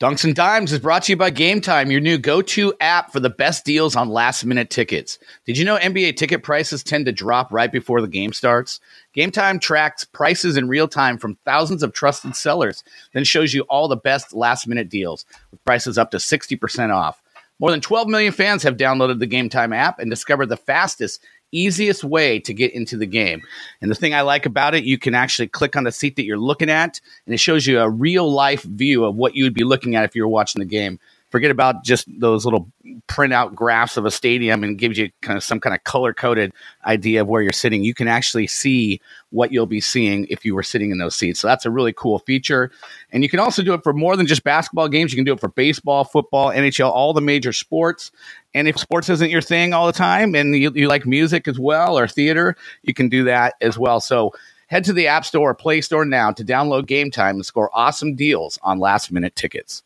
Dunks and Dimes is brought to you by Game Time, your new go to app for the best deals on last minute tickets. Did you know NBA ticket prices tend to drop right before the game starts? Game Time tracks prices in real time from thousands of trusted sellers, then shows you all the best last minute deals with prices up to 60% off. More than 12 million fans have downloaded the Game Time app and discovered the fastest easiest way to get into the game. And the thing I like about it, you can actually click on the seat that you're looking at, and it shows you a real life view of what you would be looking at if you were watching the game. Forget about just those little printout graphs of a stadium and gives you kind of some kind of color coded idea of where you're sitting. You can actually see what you'll be seeing if you were sitting in those seats. So that's a really cool feature. And you can also do it for more than just basketball games. You can do it for baseball, football, NHL, all the major sports. And if sports isn't your thing all the time and you, you like music as well or theater, you can do that as well. So head to the App Store or Play Store now to download Game Time and score awesome deals on last minute tickets.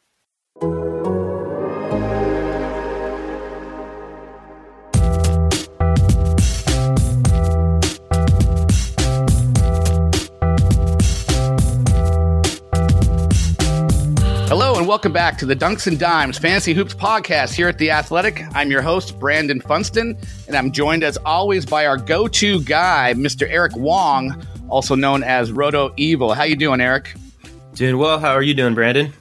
Welcome back to the Dunks and Dimes Fantasy Hoops podcast here at The Athletic. I'm your host, Brandon Funston, and I'm joined as always by our go-to guy, Mr. Eric Wong, also known as Roto Evil. How you doing, Eric? Doing well. How are you doing, Brandon?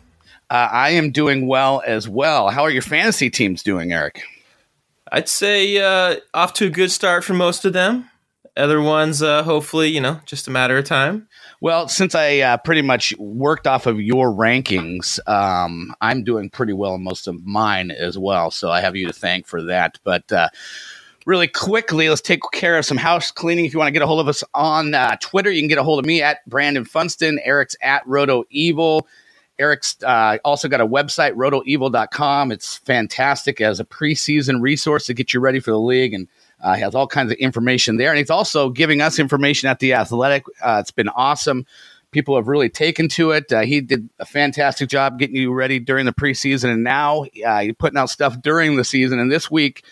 Uh, I am doing well as well. How are your fantasy teams doing, Eric? I'd say uh, off to a good start for most of them. Other ones, uh, hopefully, you know, just a matter of time. Well, since I uh, pretty much worked off of your rankings, um, I'm doing pretty well in most of mine as well. So I have you to thank for that. But uh, really quickly, let's take care of some house cleaning. If you want to get a hold of us on uh, Twitter, you can get a hold of me at Brandon Funston. Eric's at Roto Evil. Eric's uh, also got a website, rotoevil.com. It's fantastic as a preseason resource to get you ready for the league and – uh, he has all kinds of information there, and he's also giving us information at the Athletic. Uh, it's been awesome. People have really taken to it. Uh, he did a fantastic job getting you ready during the preseason, and now uh, he's putting out stuff during the season. And this week,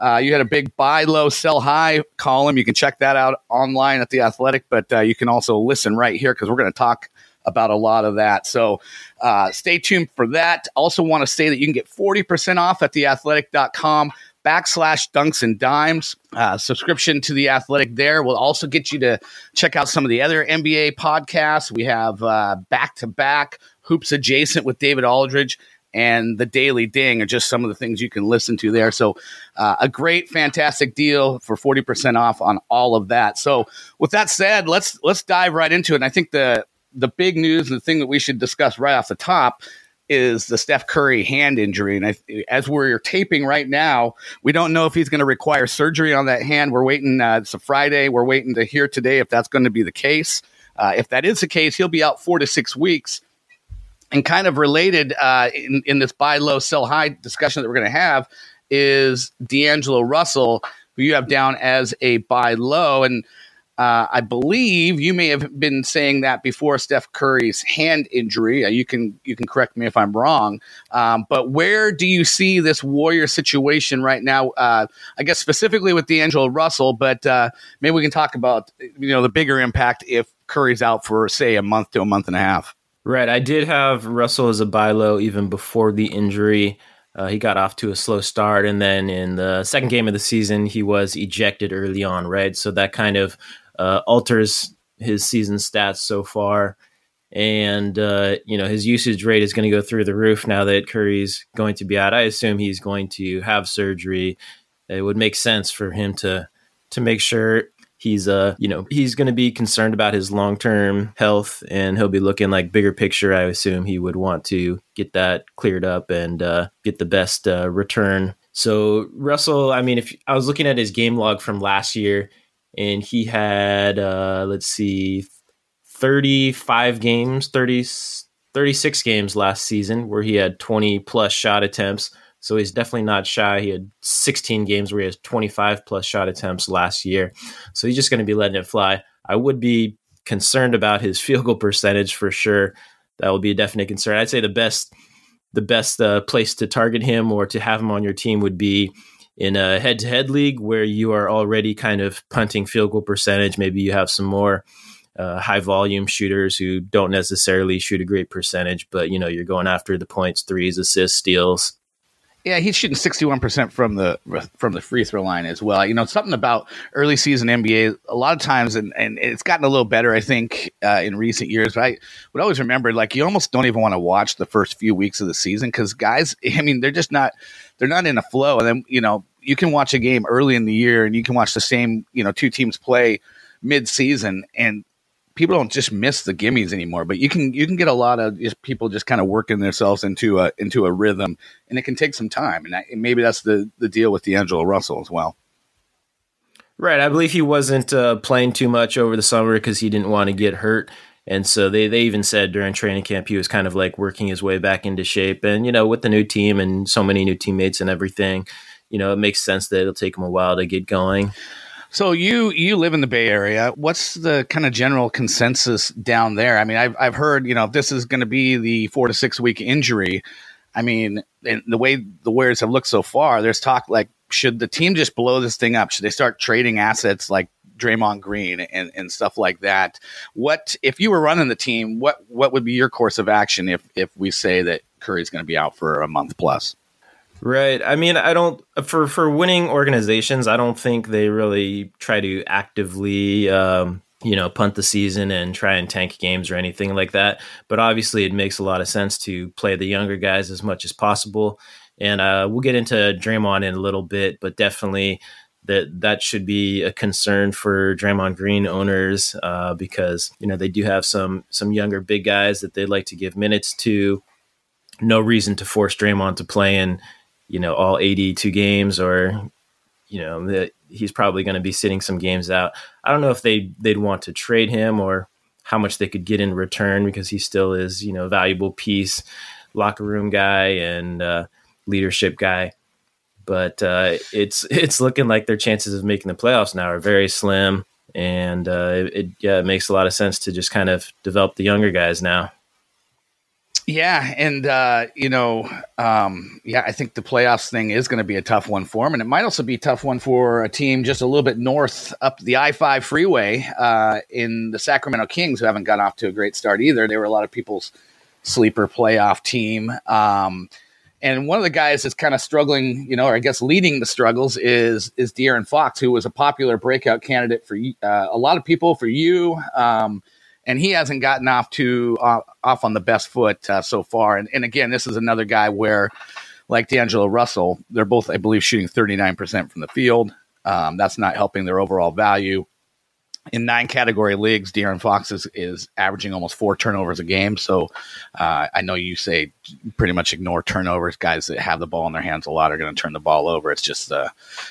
uh, you had a big buy low, sell high column. You can check that out online at the Athletic, but uh, you can also listen right here because we're going to talk about a lot of that. So uh, stay tuned for that. Also, want to say that you can get 40% off at theathletic.com backslash dunks and dimes. Uh, subscription to the athletic there will also get you to check out some of the other NBA podcasts. We have back to back hoops adjacent with David Aldridge and the Daily Ding are just some of the things you can listen to there. So, uh, a great, fantastic deal for forty percent off on all of that. So, with that said, let's let's dive right into it. And I think the the big news and the thing that we should discuss right off the top is the Steph Curry hand injury. And as we're taping right now, we don't know if he's going to require surgery on that hand. We're waiting. Uh, it's a Friday. We're waiting to hear today if that's going to be the case. Uh, if that is the case, he'll be out four to six weeks. And kind of related uh, in, in this buy low, sell high discussion that we're going to have is D'Angelo Russell, who you have down as a buy low. And uh, I believe you may have been saying that before Steph Curry's hand injury. Uh, you can you can correct me if I'm wrong. Um, but where do you see this Warrior situation right now? Uh, I guess specifically with D'Angelo Russell, but uh, maybe we can talk about you know the bigger impact if Curry's out for say a month to a month and a half. Right. I did have Russell as a buy low even before the injury. Uh, he got off to a slow start, and then in the second game of the season, he was ejected early on. Right, so that kind of uh, alters his season stats so far. And, uh, you know, his usage rate is going to go through the roof now that Curry's going to be out. I assume he's going to have surgery. It would make sense for him to to make sure he's uh you know he's going to be concerned about his long-term health and he'll be looking like bigger picture i assume he would want to get that cleared up and uh, get the best uh, return so russell i mean if i was looking at his game log from last year and he had uh, let's see 35 games 30 36 games last season where he had 20 plus shot attempts. So he's definitely not shy. He had 16 games where he has 25 plus shot attempts last year. So he's just going to be letting it fly. I would be concerned about his field goal percentage for sure. That will be a definite concern. I'd say the best the best uh, place to target him or to have him on your team would be in a head to head league where you are already kind of punting field goal percentage. Maybe you have some more uh, high volume shooters who don't necessarily shoot a great percentage, but you know you're going after the points, threes, assists, steals. Yeah, he's shooting sixty one percent from the from the free throw line as well. You know, something about early season NBA. A lot of times, and, and it's gotten a little better, I think, uh, in recent years. But I would always remember, like, you almost don't even want to watch the first few weeks of the season because guys, I mean, they're just not they're not in a flow. And then you know, you can watch a game early in the year, and you can watch the same you know two teams play mid season, and people don't just miss the gimmies anymore, but you can you can get a lot of just people just kind of working themselves into a into a rhythm, and it can take some time, and, that, and maybe that's the the deal with D'Angelo Russell as well. Right, I believe he wasn't uh, playing too much over the summer because he didn't want to get hurt, and so they they even said during training camp he was kind of like working his way back into shape, and you know with the new team and so many new teammates and everything, you know it makes sense that it'll take him a while to get going. So you you live in the Bay Area. What's the kind of general consensus down there? I mean, I've I've heard you know if this is going to be the four to six week injury. I mean, and the way the Warriors have looked so far, there's talk like should the team just blow this thing up? Should they start trading assets like Draymond Green and, and stuff like that? What if you were running the team? What what would be your course of action if if we say that Curry's going to be out for a month plus? Right. I mean, I don't for for winning organizations. I don't think they really try to actively, um, you know, punt the season and try and tank games or anything like that. But obviously, it makes a lot of sense to play the younger guys as much as possible. And uh, we'll get into Draymond in a little bit, but definitely that that should be a concern for Draymond Green owners uh, because you know they do have some some younger big guys that they'd like to give minutes to. No reason to force Draymond to play in you know all 82 games or you know that he's probably going to be sitting some games out. I don't know if they they'd want to trade him or how much they could get in return because he still is you know a valuable piece, locker room guy and uh, leadership guy. But uh, it's it's looking like their chances of making the playoffs now are very slim, and uh, it, yeah, it makes a lot of sense to just kind of develop the younger guys now. Yeah, and uh, you know, um, yeah, I think the playoffs thing is going to be a tough one for him, and it might also be a tough one for a team just a little bit north up the I five freeway uh, in the Sacramento Kings, who haven't got off to a great start either. They were a lot of people's sleeper playoff team. Um, and one of the guys that's kind of struggling, you know, or I guess leading the struggles is is De'Aaron Fox, who was a popular breakout candidate for uh, a lot of people, for you. Um, and he hasn't gotten off to uh, off on the best foot uh, so far. And, and again, this is another guy where, like D'Angelo Russell, they're both, I believe, shooting 39% from the field. Um, that's not helping their overall value in nine category leagues, De'Aaron Fox is, is averaging almost four turnovers a game. So uh, I know you say pretty much ignore turnovers. Guys that have the ball in their hands a lot are going to turn the ball over. It's just uh,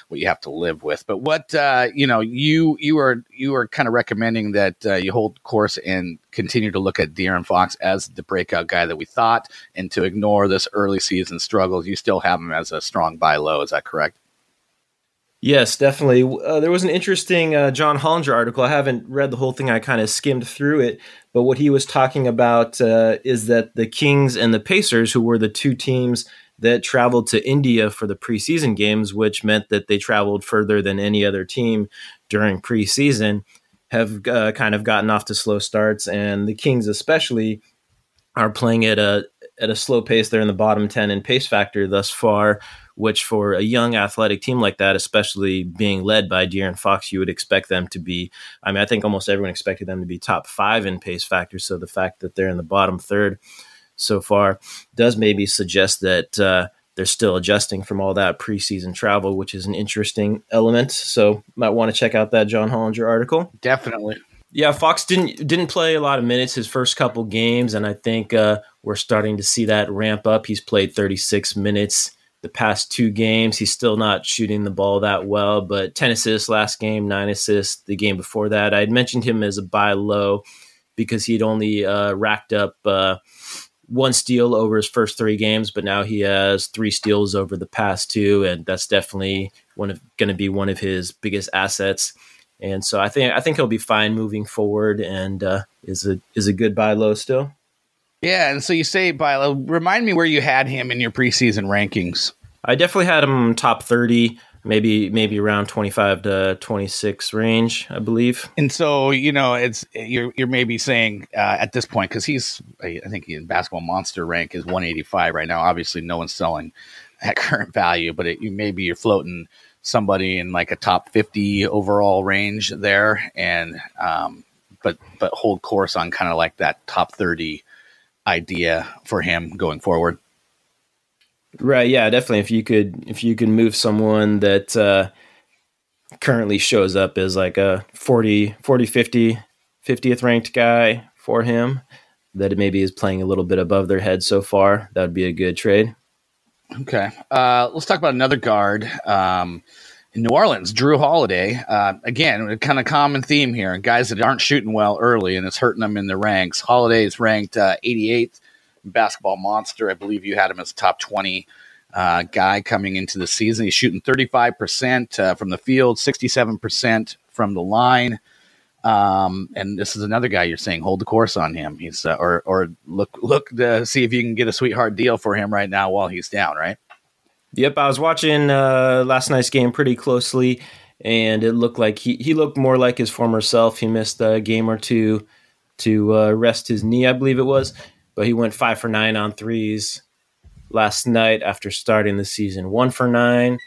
what you have to live with. But what uh, you know, you you are you are kind of recommending that uh, you hold course and continue to look at De'Aaron Fox as the breakout guy that we thought, and to ignore this early season struggles. You still have him as a strong buy low. Is that correct? Yes, definitely. Uh, there was an interesting uh, John Hollinger article. I haven't read the whole thing. I kind of skimmed through it, but what he was talking about uh, is that the Kings and the Pacers, who were the two teams that traveled to India for the preseason games, which meant that they traveled further than any other team during preseason, have uh, kind of gotten off to slow starts, and the Kings especially are playing at a at a slow pace. They're in the bottom ten in pace factor thus far which for a young athletic team like that, especially being led by De'Aaron Fox, you would expect them to be. I mean, I think almost everyone expected them to be top five in pace factor. So the fact that they're in the bottom third so far does maybe suggest that uh, they're still adjusting from all that preseason travel, which is an interesting element. So might want to check out that John Hollinger article. Definitely. Yeah, Fox didn't didn't play a lot of minutes his first couple games, and I think uh, we're starting to see that ramp up. He's played 36 minutes the past two games. He's still not shooting the ball that well, but 10 assists last game, nine assists the game before that. I had mentioned him as a buy low because he'd only uh, racked up uh, one steal over his first three games, but now he has three steals over the past two, and that's definitely one of going to be one of his biggest assets. And so I think I think he'll be fine moving forward, and uh, is a is a good buy low still. Yeah, and so you say Bilo, remind me where you had him in your preseason rankings. I definitely had him top 30. maybe maybe around 25 to 26 range i believe and so you know it's you're you're maybe saying uh, at this point because he's i think in basketball monster rank is 185 right now obviously no one's selling at current value but it, you maybe you're floating somebody in like a top 50 overall range there and um but but hold course on kind of like that top 30 idea for him going forward Right. Yeah. Definitely. If you could, if you could move someone that uh, currently shows up as like a 40, 40, 50, 50th ranked guy for him that maybe is playing a little bit above their head so far, that would be a good trade. Okay. Uh, let's talk about another guard. Um, in New Orleans, Jrue Holiday. Uh, again, kind of common theme here. Guys that aren't shooting well early and it's hurting them in the ranks. Holiday is ranked uh, 88th basketball monster. I believe you had him as top 20 uh, guy coming into the season. He's shooting 35% uh, from the field, 67% from the line. Um, and this is another guy you're saying hold the course on him. He's uh, or or look look to see if you can get a sweetheart deal for him right now while he's down, right? Yep, I was watching uh, last night's game pretty closely, and it looked like he he looked more like his former self. He missed a game or two to uh, rest his knee, I believe it was, but he went five for nine on threes last night after starting the season one for nine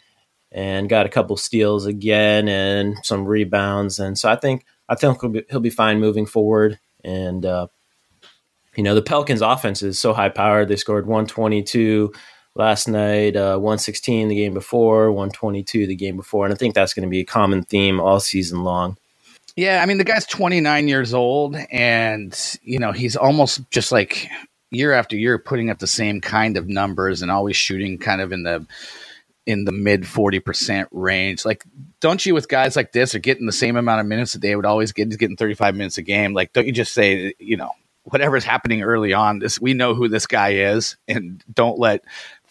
and got a couple steals again and some rebounds. And so I think I think he'll be, he'll be fine moving forward. And uh, you know the Pelicans' offense is so high powered. They scored 122 last night, uh, 116 the game before, 122 the game before, and I think that's going to be a common theme all season long. Yeah, I mean the guy's 29 years old, and you know he's almost just like year after year putting up the same kind of numbers and always shooting kind of in the in the mid 40% range. Like, don't you with guys like this are getting the same amount of minutes that they would always get, getting 35 minutes a game? Like, don't you just say, you know, whatever's happening early on, this we know who this guy is, and don't let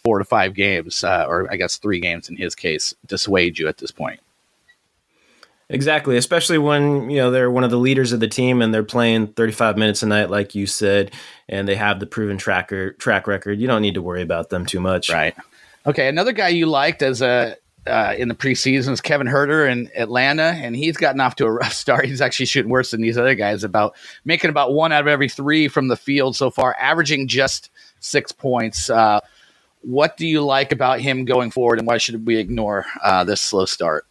four to five games, uh, or I guess three games in his case, dissuade you at this point. Exactly, especially when you know they're one of the leaders of the team and they're playing 35 minutes a night, like you said, and they have the proven tracker track record. You don't need to worry about them too much, right? Okay, another guy you liked as a uh, in the preseason is Kevin Huerter in Atlanta, and he's gotten off to a rough start. He's actually shooting worse than these other guys, about making about one out of every three from the field so far, averaging just six points. Uh, what do you like about him going forward, and why should we ignore uh, this slow start?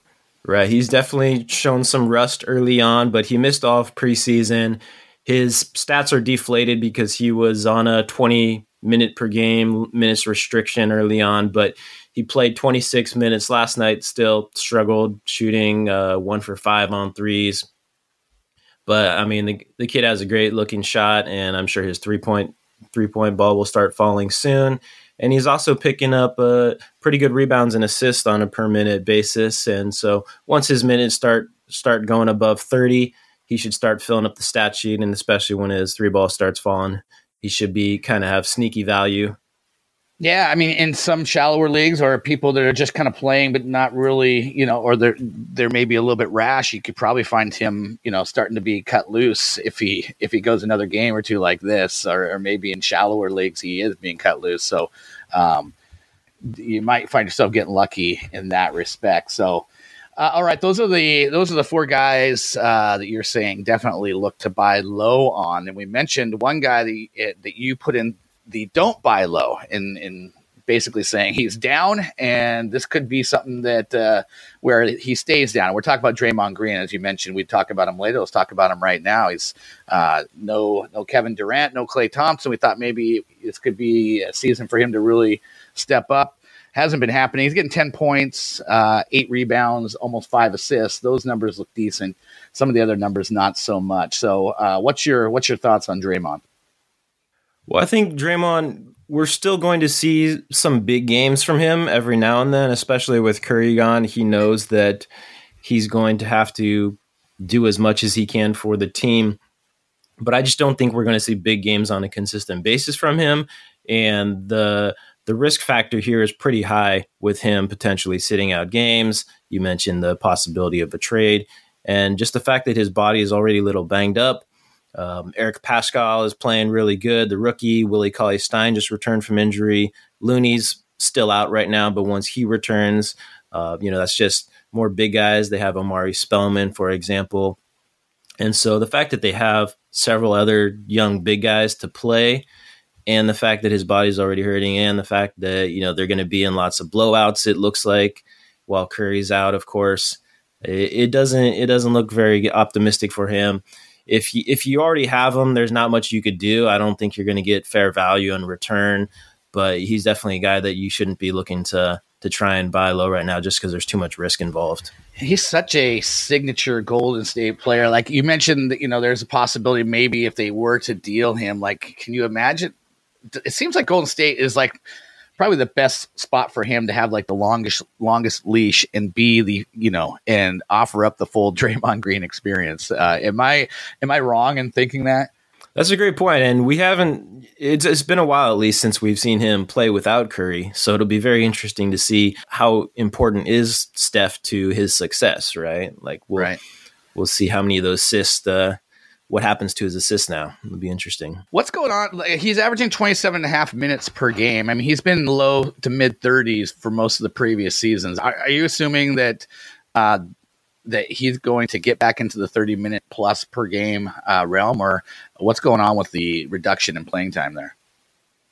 Right. He's definitely shown some rust early on, but he missed off preseason. His stats are deflated because he was on a 20 minute per game minutes restriction early on, but he played 26 minutes last night, still struggled shooting uh, one for five on threes. But I mean, the, the kid has a great looking shot, and I'm sure his three point three point ball will start falling soon and he's also picking up uh, pretty good rebounds and assists on a per minute basis. And so once his minutes start start going above thirty, he should start filling up the stat sheet, and especially when his three ball starts falling, he should be kind of have sneaky value. Yeah, I mean, in some shallower leagues or people that are just kind of playing but not really, you know, or they're they're maybe a little bit rash, you could probably find him, you know, starting to be cut loose if he if he goes another game or two like this, or, or maybe in shallower leagues he is being cut loose. So um, you might find yourself getting lucky in that respect. So, uh, all right, those are the those are the four guys uh, that you're saying definitely look to buy low on, and we mentioned one guy that that you put in the don't buy low in in basically saying he's down, and this could be something that uh, where he stays down. We're talking about Draymond Green, as you mentioned. We talk about him later. Let's talk about him right now. He's uh, no no Kevin Durant, no Klay Thompson. We thought maybe this could be a season for him to really step up. Hasn't been happening. He's getting ten points, uh, eight rebounds, almost five assists. Those numbers look decent. Some of the other numbers not so much. So, uh, what's your what's your thoughts on Draymond? Well, I think Draymond we're still going to see some big games from him every now and then, especially with Curry gone. He knows that he's going to have to do as much as he can for the team. But I just don't think we're going to see big games on a consistent basis from him. And the the risk factor here is pretty high with him potentially sitting out games. You mentioned the possibility of a trade. And just the fact that his body is already a little banged up um, Eric Paschall is playing really good. The rookie Willie Cauley Stein just returned from injury. Looney's still out right now, but once he returns, Uh, you know, that's just more big guys. They have Omari Spellman, for example. And so the fact that they have several other young big guys to play, and the fact that his body's already hurting, and the fact that you know they're going to be in lots of blowouts, it looks like while Curry's out, of course, it, it doesn't it doesn't look very optimistic for him. If you, if you already have him, there's not much you could do. I don't think you're going to get fair value in return, but he's definitely a guy that you shouldn't be looking to to try and buy low right now just because there's too much risk involved. He's such a signature Golden State player. Like you mentioned, you know, there's a possibility maybe if they were to deal him, like, can you imagine? It seems like Golden State is like probably the best spot for him to have like the longest longest leash and be the you know and offer up the full Draymond Green experience. Uh, am I am I wrong in thinking that? That's a great point, and we haven't. It's, it's been a while, at least, since we've seen him play without Curry. So it'll be very interesting to see how important is Steph to his success. Right, like we'll right. we'll see how many of those assists. Uh, what happens to his assists now? It'll be interesting. What's going on? He's averaging 27 and a half minutes per game. I mean, he's been low to mid 30s for most of the previous seasons. Are, are you assuming that uh, that he's going to get back into the 30 minute plus per game uh, realm, or what's going on with the reduction in playing time there?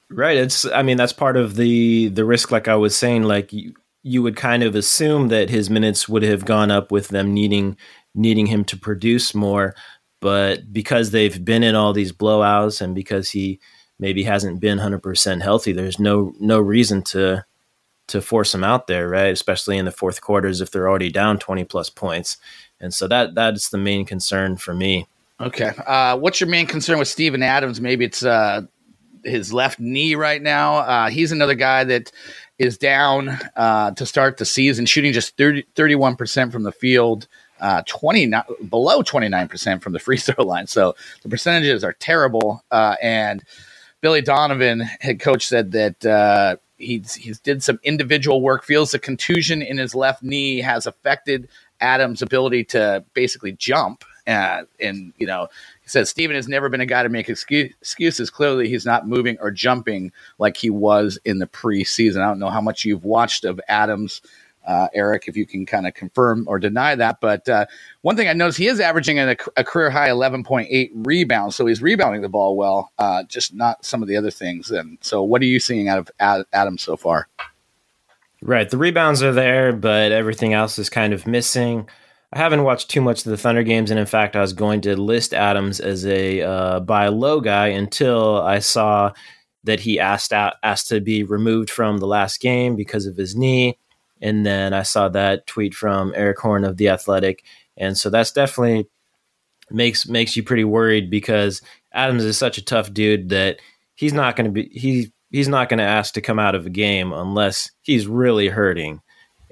Right. It's. I mean, that's part of the the risk. Like I was saying, like you, you would kind of assume that his minutes would have gone up with them needing needing him to produce more, but because they've been in all these blowouts and because he maybe hasn't been 100% healthy, there's no no reason to to force him out there, right? Especially in the fourth quarters if they're already down 20 plus points. And so that that's the main concern for me. Okay. Uh, what's your main concern with Steven Adams? Maybe it's uh, his left knee right now. Uh, he's another guy that is down uh, to start the season, shooting just 30, 31% from the field, uh, 20 below 29% from the free throw line. So the percentages are terrible. Uh, and Billy Donovan, head coach, said that he's he's did some individual work. Feels the contusion in his left knee has affected Adams' ability to basically jump. Uh, and you know, he says Steven has never been a guy to make excuse, excuses. Clearly, he's not moving or jumping like he was in the preseason. I don't know how much you've watched of Adams uh, Eric, if you can kind of confirm or deny that. But uh, one thing I noticed, he is averaging a, a career high 11.8 rebounds. So he's rebounding the ball well, uh, just not some of the other things. And so, what are you seeing out of Ad- Adam so far? Right. The rebounds are there, but everything else is kind of missing. I haven't watched too much of the Thunder games, and in fact, I was going to list Adams as a uh, buy low guy until I saw that he asked out, asked to be removed from the last game because of his knee. And then I saw that tweet from Erik Horne of the Athletic, and so that's definitely makes makes you pretty worried because Adams is such a tough dude that he's not going to be he he's not going to ask to come out of a game unless he's really hurting.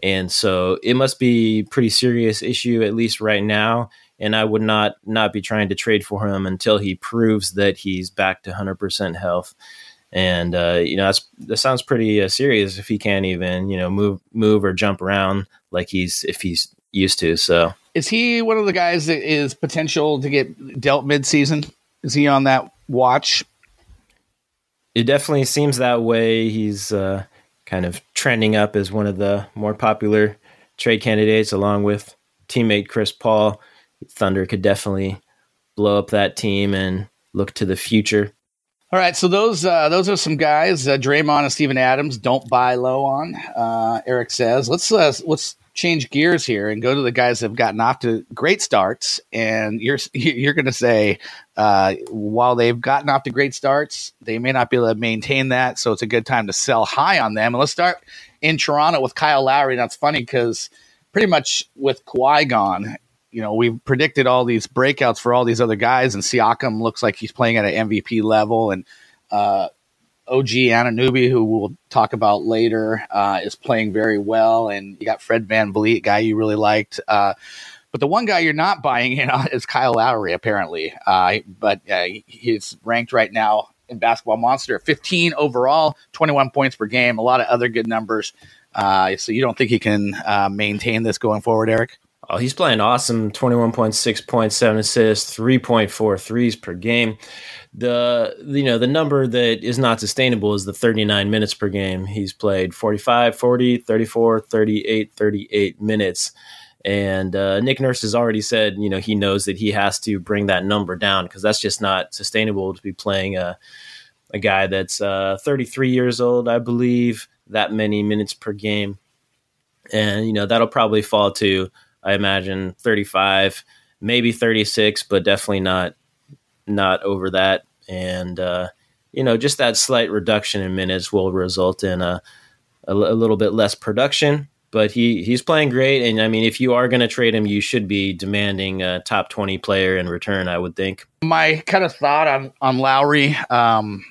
And so it must be pretty serious issue at least right now. And I would not not be trying to trade for him until he proves that he's back to 100% health and uh, you know that's that sounds pretty uh, serious if he can't even you know move move or jump around like he's if he's used to. So is he one of the guys that is potential to get dealt midseason? Is he on that watch? It definitely seems that way. He's uh, kind of trending up as one of the more popular trade candidates, along with teammate Chris Paul. Thunder could definitely blow up that team and look to the future. All right, so those uh, those are some guys. Uh, Draymond and Stephen Adams don't buy low on. Uh, Eric says, let's uh, let's change gears here and go to the guys that have gotten off to great starts. And you're you're going to say, uh, while they've gotten off to great starts, they may not be able to maintain that. So it's a good time to sell high on them. And let's start in Toronto with Kyle Lowry. That's funny because pretty much with Kawhi gone, you know, we've predicted all these breakouts for all these other guys, and Siakam looks like he's playing at an MVP level, and uh, OG Anunoby, who we'll talk about later, uh, is playing very well, and you got Fred Van VanVleet, guy you really liked. Uh, but the one guy you're not buying in on is Kyle Lowry, apparently. Uh, but uh, he's ranked right now in Basketball Monster 15 overall, 21 points per game, a lot of other good numbers. Uh, so you don't think he can maintain this going forward, Eric? Oh, he's playing awesome 21.6 points, 7 assists, 3.4 threes per game. The you know, the number that is not sustainable is the 39 minutes per game. He's played 45, 40, 34, 38, 38 minutes. And uh, Nick Nurse has already said, you know, he knows that he has to bring that number down because that's just not sustainable to be playing a, a guy that's uh, 33 years old, I believe, that many minutes per game. And, you know, that'll probably fall to, I imagine, 35, maybe 36, but definitely not not over that. And, uh, you know, just that slight reduction in minutes will result in a, a, little bit less production but he he's playing great. And I mean, if you are going to trade him, you should be demanding a top twenty player in return. I would think. My kind of thought on on Lowry. Um,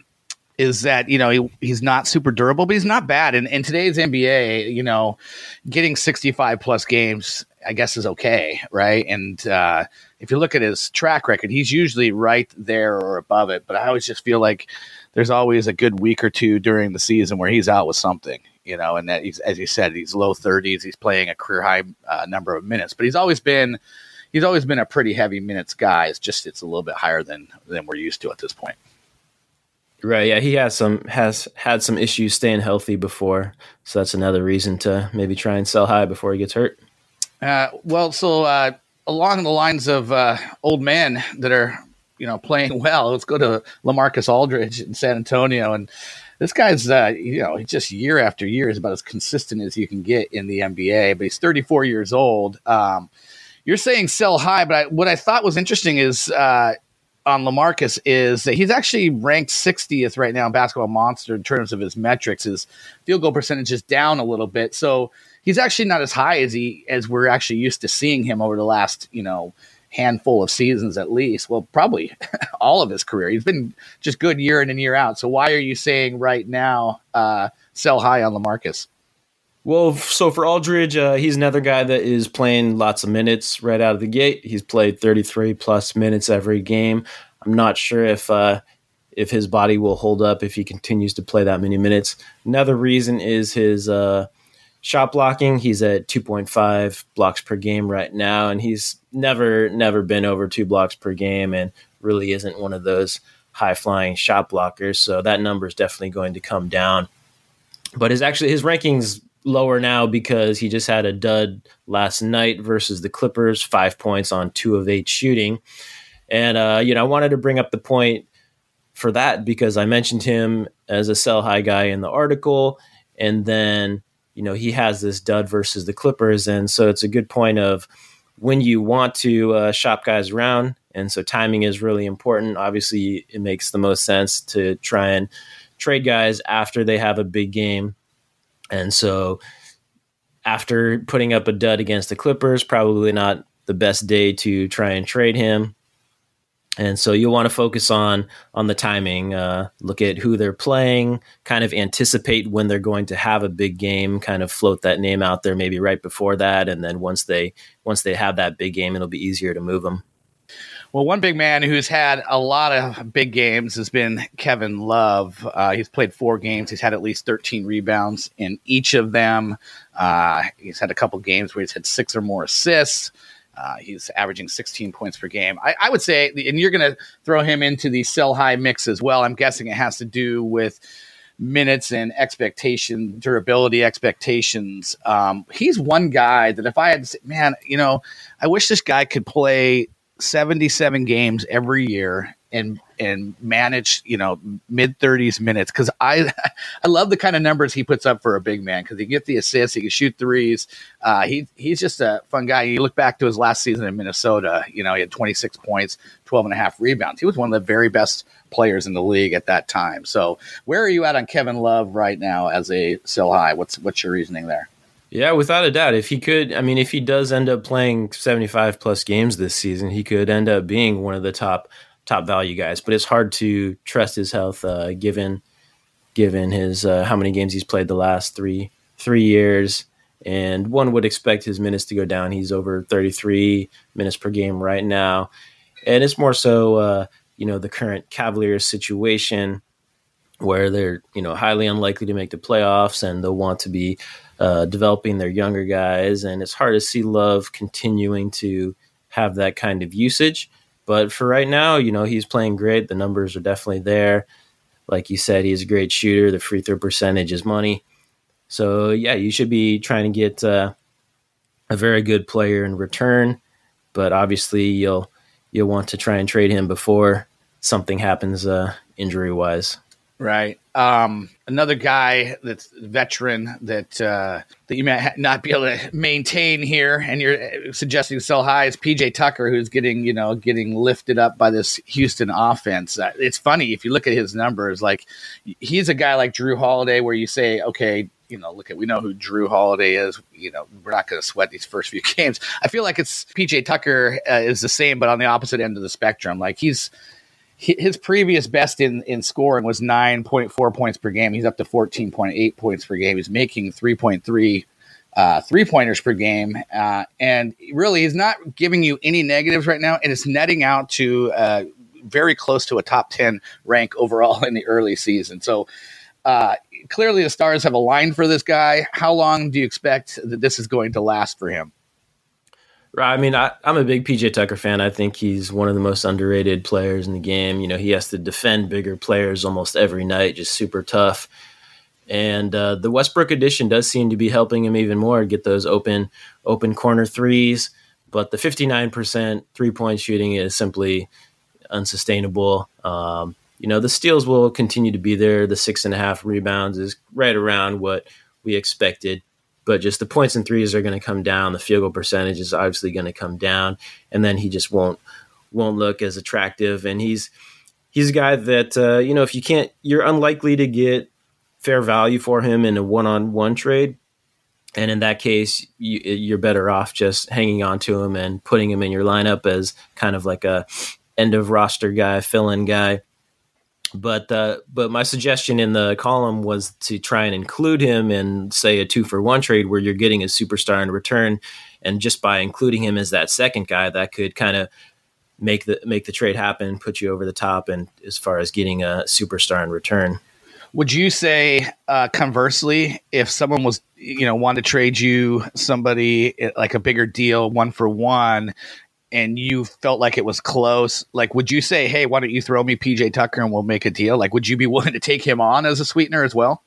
is that you know he, he's not super durable, but he's not bad. And in today's NBA, you know, getting 65 plus games, I guess, is okay, right? And uh, if you look at his track record, he's usually right there or above it. But I always just feel like there's always a good week or two during the season where he's out with something, you know, and that he's, as you said, he's low 30s. He's playing a career high uh, number of minutes, but he's always been he's always been a pretty heavy minutes guy. It's just it's a little bit higher than than we're used to at this point. Right. Yeah, he has some has had some issues staying healthy before, so that's another reason to maybe try and sell high before he gets hurt. Uh, well, so uh, along the lines of uh, old men that are you know playing well, let's go to Lamarcus Aldridge in San Antonio and this guy's uh, you know just year after year is about as consistent as you can get in the NBA. But he's 34 years old. Um, you're saying sell high, but I, what I thought was interesting is uh, on Lamarcus is that he's actually ranked 60th right now in Basketball Monster in terms of his metrics. His field goal percentage is down a little bit, so he's actually not as high as he as we're actually used to seeing him over the last you know handful of seasons at least. Well, probably all of his career. He's been just good year in and year out. So why are you saying right now uh, sell high on Lamarcus? Well, so for Aldridge, uh, he's another guy that is playing lots of minutes right out of the gate. He's played 33 plus minutes every game. I'm not sure if uh, if his body will hold up if he continues to play that many minutes. Another reason is his uh, shot blocking. He's at 2.5 blocks per game right now, and he's never never been over two blocks per game, and really isn't one of those high flying shot blockers. So that number is definitely going to come down. But his actually his rankings lower now because he just had a dud last night versus the Clippers, five points on two of eight shooting. And uh, you know, I wanted to bring up the point for that because I mentioned him as a sell high guy in the article, and then you know, he has this dud versus the Clippers. And so it's a good point of when you want to uh, shop guys around. And so timing is really important. Obviously, it makes the most sense to try and trade guys after they have a big game. And so after putting up a dud against the Clippers, probably not the best day to try and trade him. And so you'll want to focus on on the timing uh, look at who they're playing kind of anticipate when they're going to have a big game kind of float that name out there maybe right before that. And then once they once they have that big game it'll be easier to move them well, one big man who's had a lot of big games has been Kevin Love. Uh, he's played four games. He's had at least 13 rebounds in each of them. Uh, he's had a couple games where he's had six or more assists. Uh, he's averaging 16 points per game. I, I would say, and you're going to throw him into the sell high mix as well. I'm guessing it has to do with minutes and expectation, durability expectations. Um, he's one guy that if I had to say, man, you know, I wish this guy could play 77 games every year and and manage you know mid 30s minutes because I I love the kind of numbers he puts up for a big man because he can get the assists, he can shoot threes. Uh, he he's just a fun guy. You look back to his last season in Minnesota, you know he had 26 points, 12 and a half rebounds. He was one of the very best players in the league at that time. So where are you at on Kevin Love right now as a sell high? What's what's your reasoning there? Yeah, without a doubt. If he could, I mean, if he does end up playing 75 plus games this season, he could end up being one of the top top value guys, but it's hard to trust his health uh, given given his uh, how many games he's played the last three three years. And one would expect his minutes to go down. He's over 33 minutes per game right now, and it's more so uh, you know the current Cavaliers situation where they're you know highly unlikely to make the playoffs and they'll want to be uh, developing their younger guys and it's hard to see love continuing to have that kind of usage. But for right now you know he's playing great. The numbers are definitely there. Like you said he's a great shooter. The free throw percentage is money. So yeah you should be trying to get uh, a very good player in return. But obviously you'll you'll want to try and trade him before something happens uh, injury wise Right. Um, another guy that's veteran that uh, that you may not be able to maintain here, and you're suggesting sell high is PJ Tucker, who's getting you know getting lifted up by this Houston offense. Uh, it's funny if you look at his numbers, like he's a guy like Jrue Holiday, where you say, okay, you know, look at we know who Jrue Holiday is. You know, we're not going to sweat these first few games. I feel like it's PJ Tucker uh, is the same, but on the opposite end of the spectrum. Like he's his previous best in, in scoring was 9.4 points per game. He's up to 14.8 points per game. He's making 3.3 uh, three pointers per game. Uh, and really, he's not giving you any negatives right now. And it's netting out to uh, very close to a top 10 rank overall in the early season. So uh, clearly, the stars have aligned for this guy. How long do you expect that this is going to last for him? I mean, I, am a big PJ Tucker fan. I think he's one of the most underrated players in the game. You know, he has to defend bigger players almost every night, just super tough. And uh, the Westbrook edition does seem to be helping him even more get those open open corner threes. But the 59% three point shooting is simply unsustainable. Um, you know, the steals will continue to be there. The six and a half rebounds is right around what we expected but just the points and threes are going to come down. The field goal percentage is obviously going to come down, and then he just won't won't look as attractive. And he's he's a guy that uh, you know if you can't, you're unlikely to get fair value for him in a one on one trade. And in that case, you, you're better off just hanging on to him and putting him in your lineup as kind of like a end of roster guy, fill in guy but uh, but my suggestion in the column was to try and include him in say a two for one trade where you're getting a superstar in return, and just by including him as that second guy, that could kind of make the make the trade happen, put you over the top, and as far as getting a superstar in return. Would you say, uh, conversely, if someone was, you know, wanted to trade you somebody eh, like a bigger deal, one for one, and you felt like it was close, like would you say, "Hey, why don't you throw me PJ Tucker and we'll make a deal?" Like, would you be willing to take him on as a sweetener as well?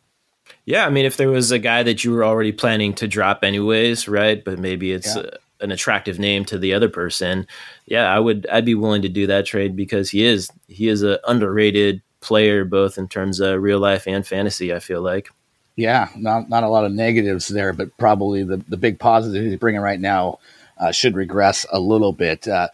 Yeah, I mean, if there was a guy that you were already planning to drop anyways, right? But maybe it's yeah. a, an attractive name to the other person. Yeah, I would. I'd be willing to do that trade because he is he is an underrated player both in terms of real life and fantasy. I feel like. Yeah, not not a lot of negatives there, but probably the the big positive he's bringing right now uh, should regress a little bit. Uh,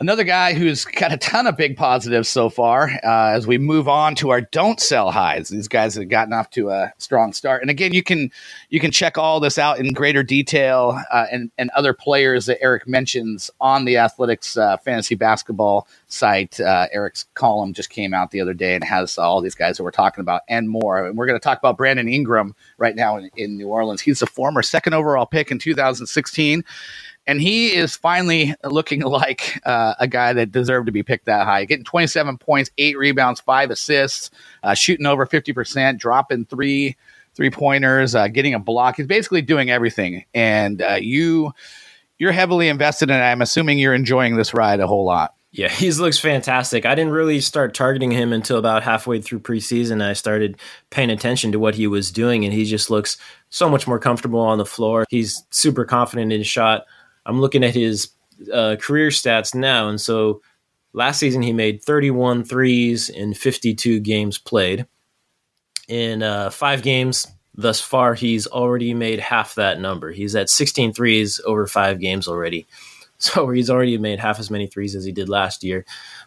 Another guy who's got a ton of big positives so far uh, as we move on to our don't sell highs. These guys have gotten off to a strong start, and again, you can you can check all this out in greater detail uh, and and other players that Eric mentions on the Athletics uh, fantasy basketball site. Uh, Eric's column just came out the other day and has all these guys that we're talking about and more. And we're going to talk about Brandon Ingram right now in, in New Orleans. He's a former second overall pick in 2016 and he is finally looking like uh, a guy that deserved to be picked that high. Getting 27 points, eight rebounds, five assists, uh, shooting over 50%, dropping three three pointers, uh, getting a block. He's basically doing everything. And uh, you you're heavily invested in it. I'm assuming you're enjoying this ride a whole lot. Yeah, he looks fantastic. I didn't really start targeting him until about halfway through preseason. I started paying attention to what he was doing, and he just looks so much more comfortable on the floor. He's super confident in his shot. I'm looking at his uh, career stats now, and so last season he made 31 threes in 52 games played. In uh, five games thus far, he's already made half that number. He's at 16 threes over five games already. So he's already made half as many threes as he did last year.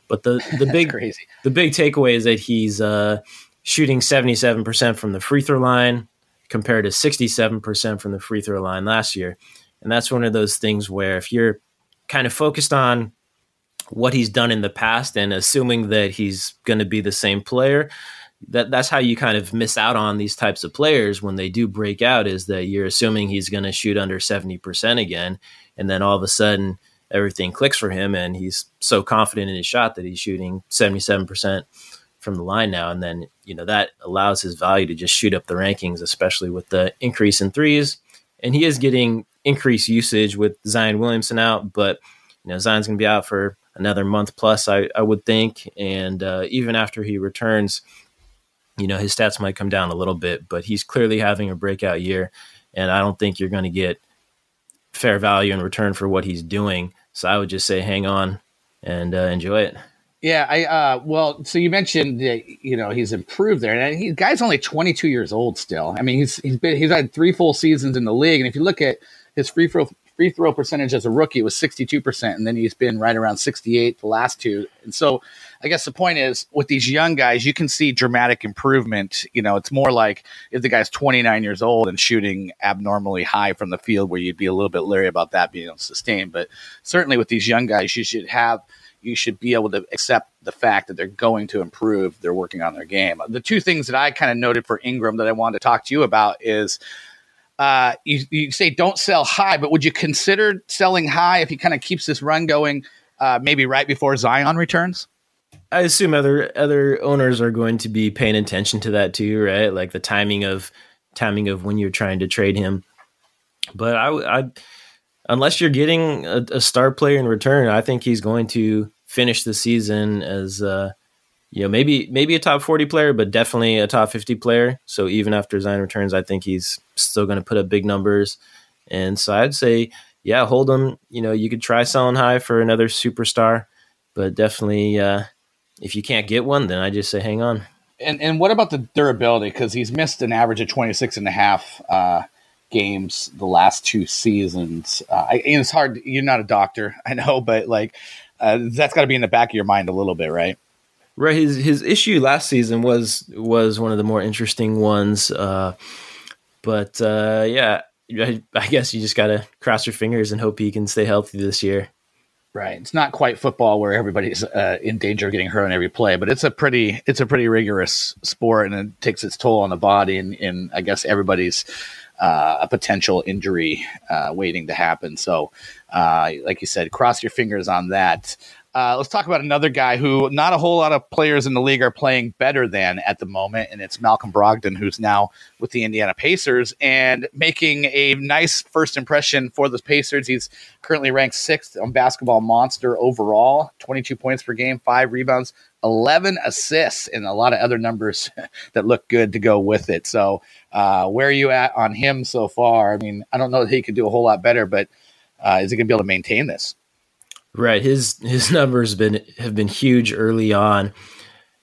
But the the big crazy. the big takeaway is that he's uh, shooting 77% from the free throw line compared to 67% from the free throw line last year. And that's one of those things where if you're kind of focused on what he's done in the past and assuming that he's going to be the same player, that that's how you kind of miss out on these types of players when they do break out is that you're assuming he's going to shoot under 70% again and then all of a sudden everything clicks for him and he's so confident in his shot that he's shooting 77% from the line now, and then you know that allows his value to just shoot up the rankings, especially with the increase in threes. And he is getting increased usage with Zion Williamson out, but you know Zion's going to be out for another month plus, I, I would think, and uh, even after he returns, you know his stats might come down a little bit, but he's clearly having a breakout year, and I don't think you're going to get fair value in return for what he's doing. So I would just say hang on and uh, enjoy it. Yeah, I uh, well, so you mentioned that you know he's improved there, and he guy's only 22 years old still. I mean, he's he's been he's had three full seasons in the league, and if you look at his free throw free throw percentage as a rookie was 62 percent, and then he's been right around 68 the last two. And so, I guess the point is with these young guys, you can see dramatic improvement. You know, it's more like if the guy's 29 years old and shooting abnormally high from the field, where you'd be a little bit leery about that being sustained. But certainly with these young guys, you should have you should be able to accept the fact that they're going to improve. They're working on their game. The two things that I kind of noted for Ingram that I wanted to talk to you about is uh, you, you say don't sell high, but would you consider selling high if he kind of keeps this run going, uh, maybe right before Zion returns? I assume other other owners are going to be paying attention to that too, right? Like the timing of timing of when you're trying to trade him. But I, I unless you're getting a, a, star player in return, I think he's going to finish the season as uh, you know maybe maybe a top 40 player, but definitely a top 50 player. So even after Zion returns, I think he's still going to put up big numbers. And so I'd say, yeah, hold him. You know, you could try selling high for another superstar, but definitely uh, if you can't get one, then I just say hang on. And and what about the durability? Because he's missed an average of 26 and a half. Uh, games the last two seasons. Uh, I, it's hard. You're not a doctor, I know, but like uh, that's got to be in the back of your mind a little bit, right? Right. His his issue last season was was one of the more interesting ones. Uh, but uh, yeah, I, I guess you just got to cross your fingers and hope he can stay healthy this year. Right. It's not quite football where everybody's uh, in danger of getting hurt on every play, but it's a pretty it's a pretty rigorous sport and it takes its toll on the body and, and I guess everybody's uh, a potential injury uh, waiting to happen. So, uh, like you said, cross your fingers on that. Uh, let's talk about another guy who not a whole lot of players in the league are playing better than at the moment, and it's Malcolm Brogdon, who's now with the Indiana Pacers and making a nice first impression for the Pacers. He's currently ranked sixth on Basketball Monster overall, 22 points per game, five rebounds, 11 assists, and a lot of other numbers that look good to go with it. So, uh, where are you at on him so far? I mean, I don't know that he could do a whole lot better, but uh, is he going to be able to maintain this? Right. His his numbers been have been huge early on.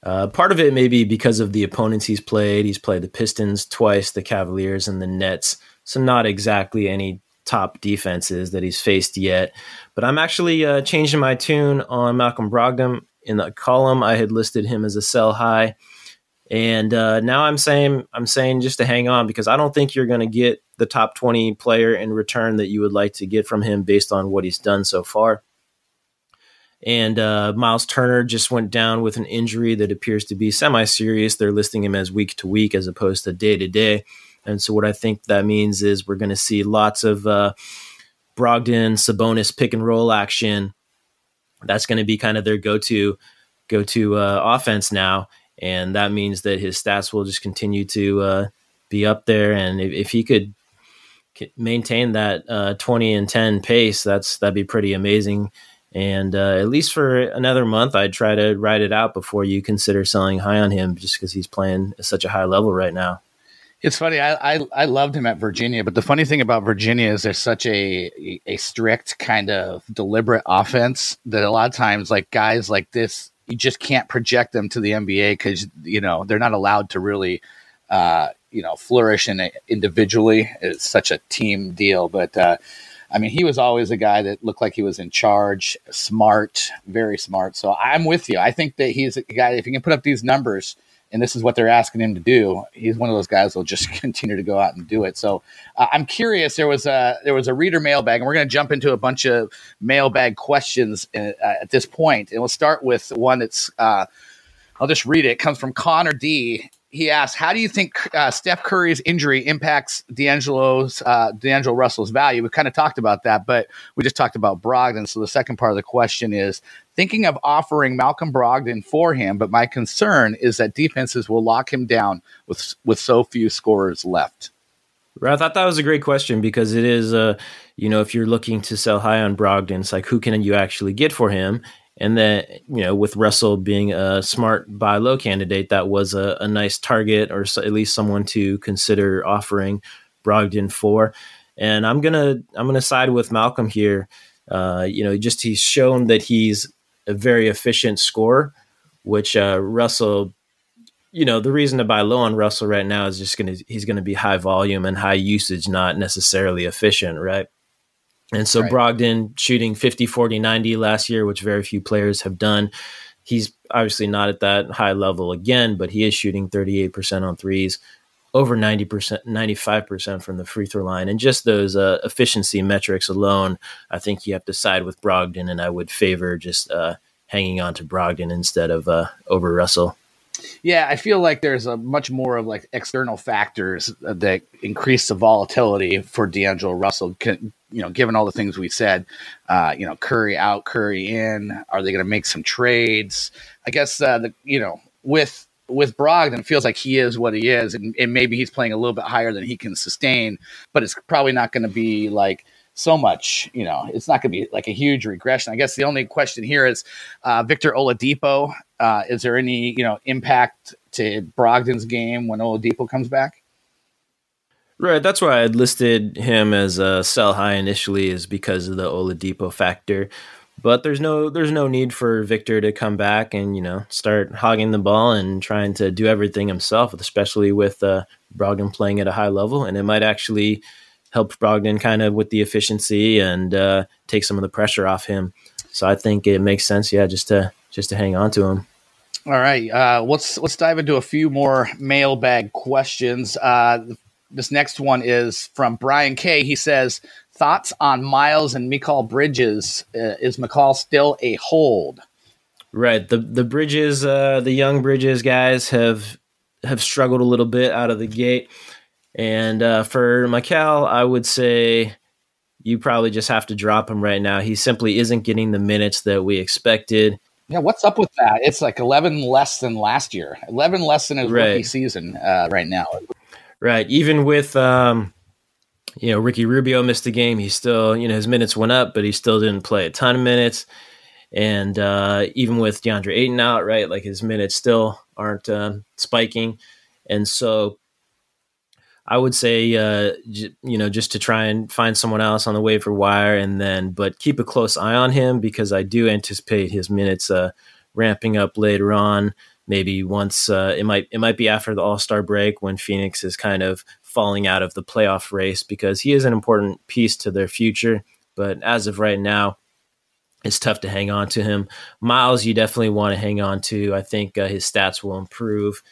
Uh, part of it may be because of the opponents he's played. He's played the Pistons twice, the Cavaliers, and the Nets. So not exactly any top defenses that he's faced yet. But I'm actually uh, changing my tune on Malcolm Brogdon. In the column, I had listed him as a sell high, and uh, now I'm saying I'm saying just to hang on because I don't think you're going to get the top 20 player in return that you would like to get from him based on what he's done so far. And uh, Miles Turner just went down with an injury that appears to be semi serious. They're listing him as week to week as opposed to day to day. And so, what I think that means is we're going to see lots of uh, Brogdon, Sabonis pick and roll action. That's going to be kind of their go to go to uh, offense now, and that means that his stats will just continue to uh, be up there. And if, if he could maintain that uh, 20 and 10 pace, that's that'd be pretty amazing. And uh, at least for another month, I'd try to ride it out before you consider selling high on him, just because he's playing at such a high level right now. It's funny. I, I, I loved him at Virginia, but the funny thing about Virginia is there's such a a strict kind of deliberate offense that a lot of times, like guys like this, you just can't project them to the NBA because you know they're not allowed to really, uh, you know, flourish in individually. It's such a team deal, but. Uh, I mean, he was always a guy that looked like he was in charge, smart, very smart. So I'm with you. I think that he's a guy, if he can put up these numbers, and this is what they're asking him to do, he's one of those guys who'll just continue to go out and do it. So uh, I'm curious. There was a there was a reader mailbag, and we're going to jump into a bunch of mailbag questions uh, at this point, and we'll start with one that's. Uh, I'll just read it. It comes from Connor D, he asks, "How do you think uh, Steph Curry's injury impacts D'Angelo's uh, D'Angelo Russell's value?" We kind of talked about that, but we just talked about Brogdon. So the second part of the question is thinking of offering Malcolm Brogdon for him, but my concern is that defenses will lock him down with with so few scorers left. I thought that was a great question because it is, uh, you know, if you're looking to sell high on Brogdon, it's like who can you actually get for him? And that you know, with Russell being a smart buy low candidate, that was a, a nice target or so, at least someone to consider offering Brogdon for. And I'm gonna I'm gonna side with Malcolm here. Uh, you know, just he's shown that he's a very efficient scorer, which uh, Russell. You know, the reason to buy low on Russell right now is just gonna he's gonna be high volume and high usage, not necessarily efficient, right? And so right. Brogdon shooting 50, 40, 90 last year, which very few players have done. He's obviously not at that high level again, but he is shooting 38% on threes, over 90%, 95% from the free throw line. And just those uh, efficiency metrics alone, I think you have to side with Brogdon, and I would favor just uh, hanging on to Brogdon instead of uh, over Russell. Yeah, I feel like there's a much more of like external factors that increase the volatility for D'Angelo Russell. You know, given all the things we said, uh, you know, Curry out, Curry in. Are they going to make some trades? I guess uh, the you know with with Brogdon, it feels like he is what he is, and, and maybe he's playing a little bit higher than he can sustain. But it's probably not going to be like so much. You know, it's not going to be like a huge regression. I guess the only question here is uh, Victor Oladipo. Uh, is there any you know impact to Brogdon's game when Oladipo comes back? Right, that's why I listed him as a sell high initially, is because of the Oladipo factor. But there's no there's no need for Victor to come back and you know start hogging the ball and trying to do everything himself, especially with uh, Brogdon playing at a high level, and it might actually help Brogdon kind of with the efficiency and uh, take some of the pressure off him. So I think it makes sense, yeah, just to just to hang on to him. All right, uh, let's let's dive into a few more mailbag questions. Uh, this next one is from Brian K. He says, "Thoughts on Miles and Mikal Bridges? Uh, is Mikal still a hold?" Right. The the Bridges, uh, the young Bridges guys have have struggled a little bit out of the gate. And uh, for Mikal, I would say you probably just have to drop him right now. He simply isn't getting the minutes that we expected. Yeah, what's up with that? It's like 11 less than last year, 11 less than his right. rookie season uh, right now. Right. Even with, um, you know, Ricky Rubio missed a game. He still, you know, his minutes went up, but he still didn't play a ton of minutes. And uh, even with DeAndre Ayton out, right, like his minutes still aren't uh, spiking. And so I would say, uh, j- you know, just to try and find someone else on the waiver wire, and then, but keep a close eye on him because I do anticipate his minutes uh, ramping up later on. Maybe once uh, it might it might be after the All Star break when Phoenix is kind of falling out of the playoff race because he is an important piece to their future. But as of right now, it's tough to hang on to him. Miles, you definitely want to hang on to. I think uh, his stats will improve.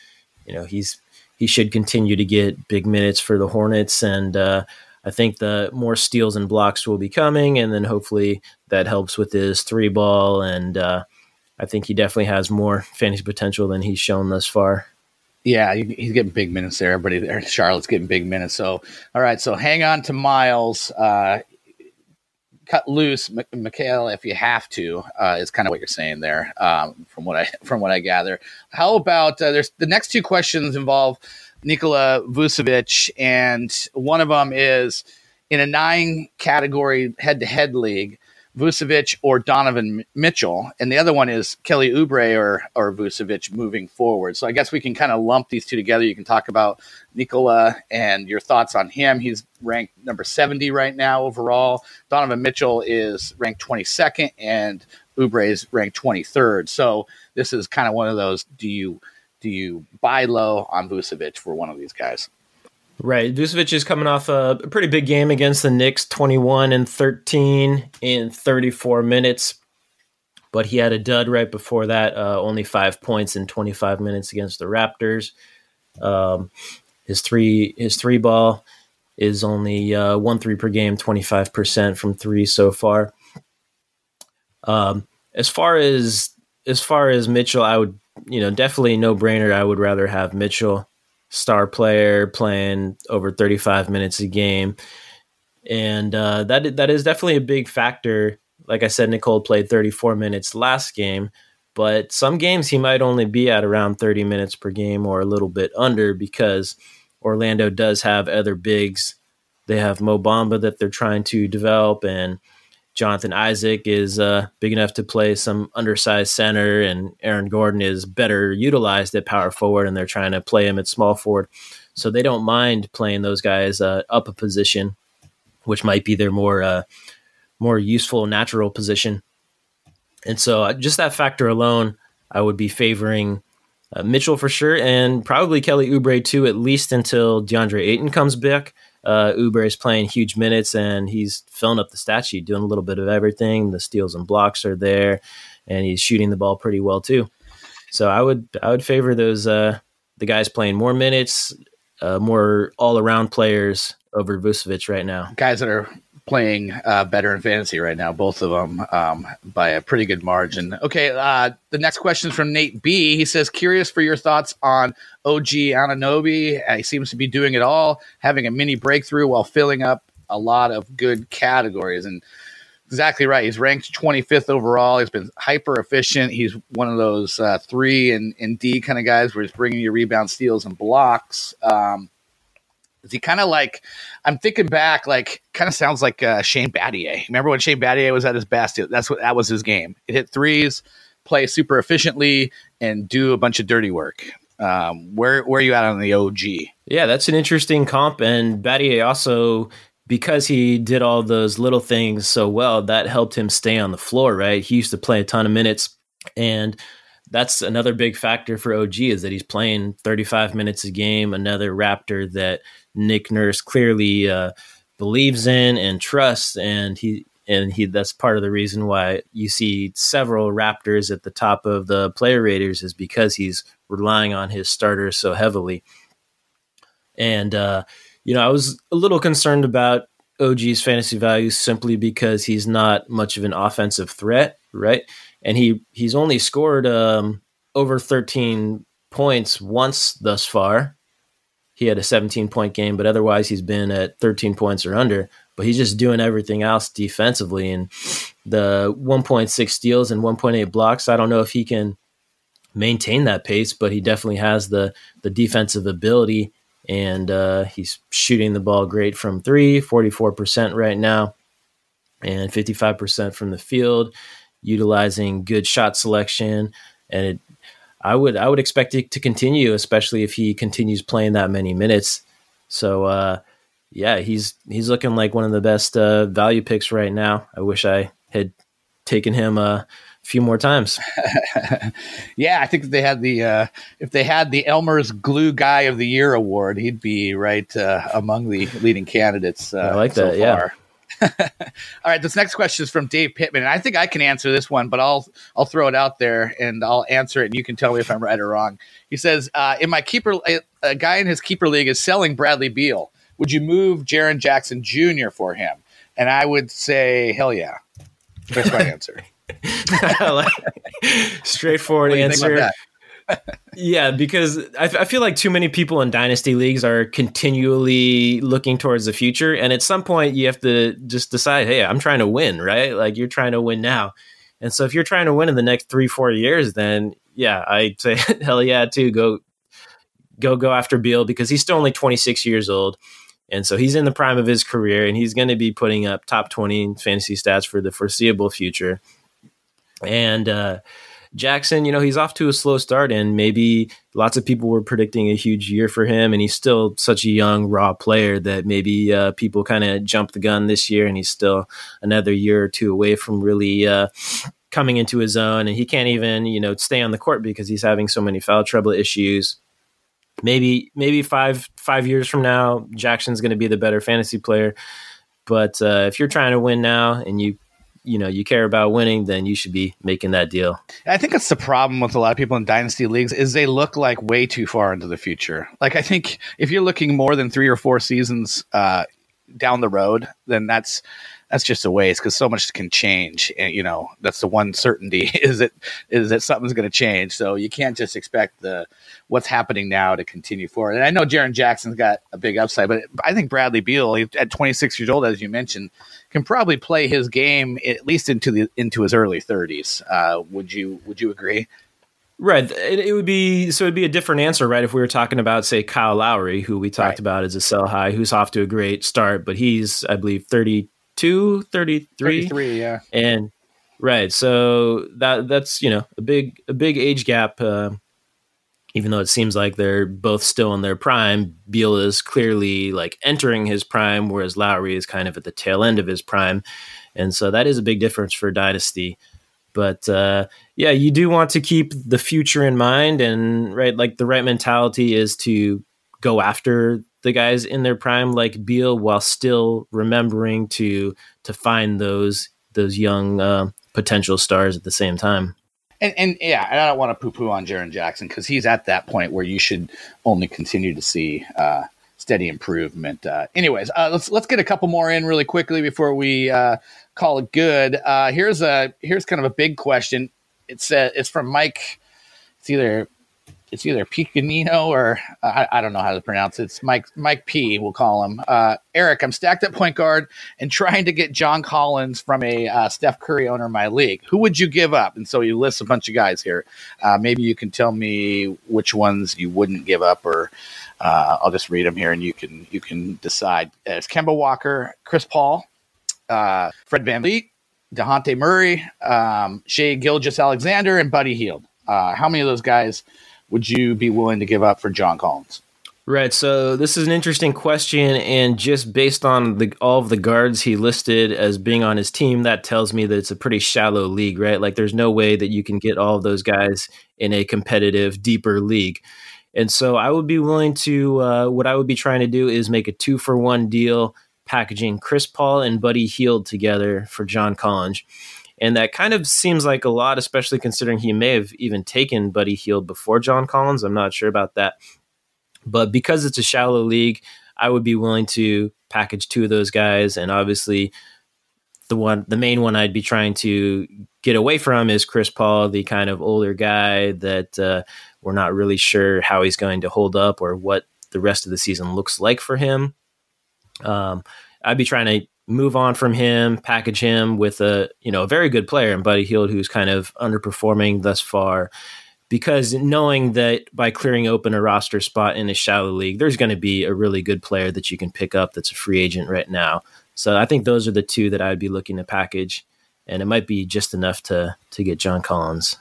You know, he's he should continue to get big minutes for the Hornets. And uh, I think the more steals and blocks will be coming. And then hopefully that helps with his three ball. And uh, I think he definitely has more fantasy potential than he's shown thus far. Yeah, he's getting big minutes there. Everybody there, Charlotte's getting big minutes. So, all right. So hang on to Miles. Uh, cut loose, Mikal, if you have to, uh, is kind of what you're saying there, um, from what I from what I gather. How about uh, there's the next two questions involve Nikola Vucevic, and one of them is in a nine category head to head league. Vucevic or Donovan Mitchell, and the other one is Kelly Oubre or or Vucevic moving forward. So I guess we can kind of lump these two together. You can talk about Nikola and your thoughts on him. He's ranked number 70 right now overall. Donovan Mitchell is ranked 22nd, and Oubre is ranked 23rd. So this is kind of one of those. Do you do you buy low on Vucevic for one of these guys? Right. Vucevic is coming off a pretty big game against the Knicks, 21 and 13 in 34 minutes. But he had a dud right before that, uh, only five points in 25 minutes against the Raptors. Um, his three his three ball is only uh, one three per game, 25% from three so far. Um, as far as as far as Mitchell, I would you know, definitely no brainer. I would rather have Mitchell, star player, playing over 35 minutes a game. And uh, that that is definitely a big factor. Like I said, Nikola played 34 minutes last game, but some games he might only be at around 30 minutes per game or a little bit under because Orlando does have other bigs. They have Mo Bamba that they're trying to develop, and Jonathan Isaac is uh, big enough to play some undersized center, and Aaron Gordon is better utilized at power forward, and they're trying to play him at small forward. So they don't mind playing those guys uh, up a position, which might be their more uh, more useful natural position. And so uh, just that factor alone, I would be favoring uh, Mitchell for sure, and probably Kelly Oubre too, at least until DeAndre Ayton comes back uh, Oubre is playing huge minutes and he's filling up the stat sheet, doing a little bit of everything. The steals and blocks are there, and he's shooting the ball pretty well too. So I would I would favor those uh, the guys playing more minutes, uh, more all around players over Vucevic right now. Guys that are playing uh, better in fantasy right now, both of them um, by a pretty good margin. Okay, uh, the next question is from Nate B. He says, "Curious for your thoughts on OG Anunoby. Uh, he seems to be doing it all, having a mini breakthrough while filling up a lot of good categories." And exactly right. He's ranked 25th overall. He's been hyper efficient. He's one of those uh, three and, and D kind of guys where he's bringing you rebound steals and blocks. Um, is he kind of like I'm thinking back, like kind of sounds like uh, Shane Battier. Remember when Shane Battier was at his best? That's what that was his game. It hit threes, play super efficiently, and do a bunch of dirty work. Um, where where are you at on the OG? Yeah, that's an interesting comp, and Battier also because he did all those little things so well, that helped him stay on the floor. Right, he used to play a ton of minutes, and that's another big factor for OG is that he's playing 35 minutes a game. Another Raptor that Nick Nurse clearly uh, believes in and trusts, and he and he that's part of the reason why you see several Raptors at the top of the player raters is because he's relying on his starters so heavily. And uh, you know, I was a little concerned about OG's fantasy value simply because he's not much of an offensive threat, right? And he he's only scored um, over 13 points once thus far, he had a 17 point game, but otherwise he's been at 13 points or under. But he's just doing everything else defensively. And the 1.6 steals and 1.8 blocks, I don't know if he can maintain that pace, but he definitely has the the defensive ability. And uh, he's shooting the ball great from three, 44% right now, and 55% from the field, utilizing good shot selection. And it I would I would expect it to continue, especially if he continues playing that many minutes. So uh, yeah, he's he's looking like one of the best uh, value picks right now. I wish I had taken him a few more times. yeah, I think if they had the uh, if they had the Elmer's Glue Guy of the Year award, he'd be right uh, among the leading candidates. Uh, I like that. So yeah. All right, this next question is from Dave Pittman, and I think I can answer this one, but I'll I'll throw it out there and I'll answer it, and you can tell me if I'm right or wrong. He says, uh, "In my keeper, a guy in his keeper league is selling Bradley Beal. Would you move Jaren Jackson Jr. for him?" And I would say, "Hell yeah." That's my answer. Straightforward answer yeah, because I, I, feel like too many people in dynasty leagues are continually looking towards the future, and at some point you have to just decide, hey, I'm trying to win, right? Like you're trying to win now, and so if you're trying to win in the next three, four years, then yeah, I say hell yeah, too. Go, go, go after Beal because he's still only 26 years old. And so he's in the prime of his career and he's going to be putting up top 20 fantasy stats for the foreseeable future. And, uh, Jackson, you know, he's off to a slow start, and maybe lots of people were predicting a huge year for him, and he's still such a young, raw player that maybe uh, people kind of jumped the gun this year, and he's still another year or two away from really uh, coming into his own, and he can't even, you know, stay on the court because he's having so many foul trouble issues. Maybe, maybe five five years from now, Jackson's going to be the better fantasy player. But uh, if you're trying to win now and you you know you care about winning, then you should be making that deal. I think that's the problem with a lot of people in dynasty leagues is they look like way too far into the future. Like I think if you're looking more than three or four seasons, uh, down the road, then that's that's just a waste because so much can change. And you know, that's the one certainty is that is that something's going to change. So you can't just expect the what's happening now to continue forward. And I know Jaren Jackson's got a big upside, but I think Bradley Beal, at 26 years old, as you mentioned, can probably play his game at least into the into his early 30s. Uh, would you would you agree? Right. It, it, would be so it'd be a different answer, right? If we were talking about, say, Kyle Lowry, who we talked right. about as a sell high, who's off to a great start, but he's, I believe, 32, 33. 33, yeah. And right. So that that's, you know, a big a big age gap. Uh, even though it seems like they're both still in their prime, Beal is clearly like entering his prime, whereas Lowry is kind of at the tail end of his prime. And so that is a big difference for Dynasty. But uh, yeah, you do want to keep the future in mind, and right, like the right mentality is to go after the guys in their prime, like Beal, while still remembering to to find those those young uh, potential stars at the same time. And, and yeah, and I don't want to poo poo on Jaren Jackson because he's at that point where you should only continue to see uh, steady improvement. Uh, anyways, uh, let's let's get a couple more in really quickly before we uh, call it good. Uh, here's a here's kind of a big question. It's it's from Mike. It's either it's either Picanino or I, I, don't know how to pronounce it. It's Mike Mike P. We'll call him uh, Eric. I'm stacked at point guard and trying to get John Collins from a uh, Steph Curry owner in my league. Who would you give up? And so you list a bunch of guys here. Uh, maybe you can tell me which ones you wouldn't give up, or uh, I'll just read them here and you can you can decide. It's Kemba Walker, Chris Paul, uh, Fred VanVleet, Dejounte Murray, um, Shai Gilgeous-Alexander, and Buddy Hield. Uh, how many of those guys would you be willing to give up for John Collins? Right. So this is an interesting question, and just based on the all of the guards he listed as being on his team, that tells me that it's a pretty shallow league, right? Like there's no way that you can get all of those guys in a competitive, deeper league. And so I would be willing to. Uh, what I would be trying to do is make a two for one deal packaging Chris Paul and Buddy Hield together for John Collins. And that kind of seems like a lot, especially considering he may have even taken Buddy Hield before John Collins. I'm not sure about that. But because it's a shallow league, I would be willing to package two of those guys. And obviously, the one, the main one I'd be trying to get away from is Chris Paul, the kind of older guy that uh, we're not really sure how he's going to hold up or what the rest of the season looks like for him. Um, I'd be trying to move on from him, package him with a you know a very good player and Buddy Hield, who's kind of underperforming thus far. Because knowing that by clearing open a roster spot in a shallow league, there's going to be a really good player that you can pick up that's a free agent right now. So I think those are the two that I'd be looking to package, and it might be just enough to to get John Collins.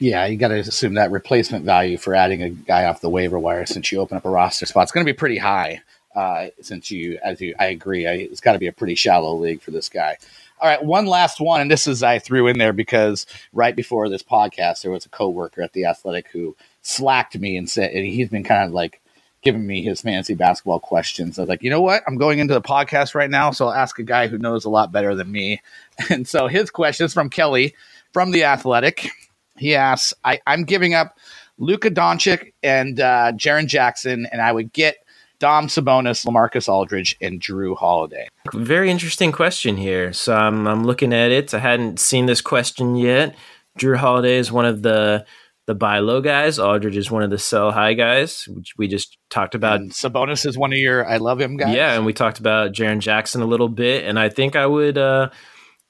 Yeah, you got to assume that replacement value for adding a guy off the waiver wire since you open up a roster spot is going to be pretty high uh, since you, as you, I agree, I, it's got to be a pretty shallow league for this guy. All right, one last one, and this is I threw in there because right before this podcast, there was a coworker at the Athletic who slacked me and said, and he's been kind of like giving me his fantasy basketball questions. I was like, you know what? I'm going into the podcast right now, so I'll ask a guy who knows a lot better than me. And so his question is from Kelly from the Athletic. He asks, I, am giving up Luka Doncic and uh, Jaren Jackson, and I would get Dom Sabonis, LaMarcus Aldridge, and Jrue Holiday. Very interesting question here. So I'm, I'm looking at it. I hadn't seen this question yet. Jrue Holiday is one of the the buy low guys. Aldridge is one of the sell high guys, which we just talked about. And Sabonis is one of your I love him guys. Yeah, and we talked about Jaren Jackson a little bit, and I think I would. Uh,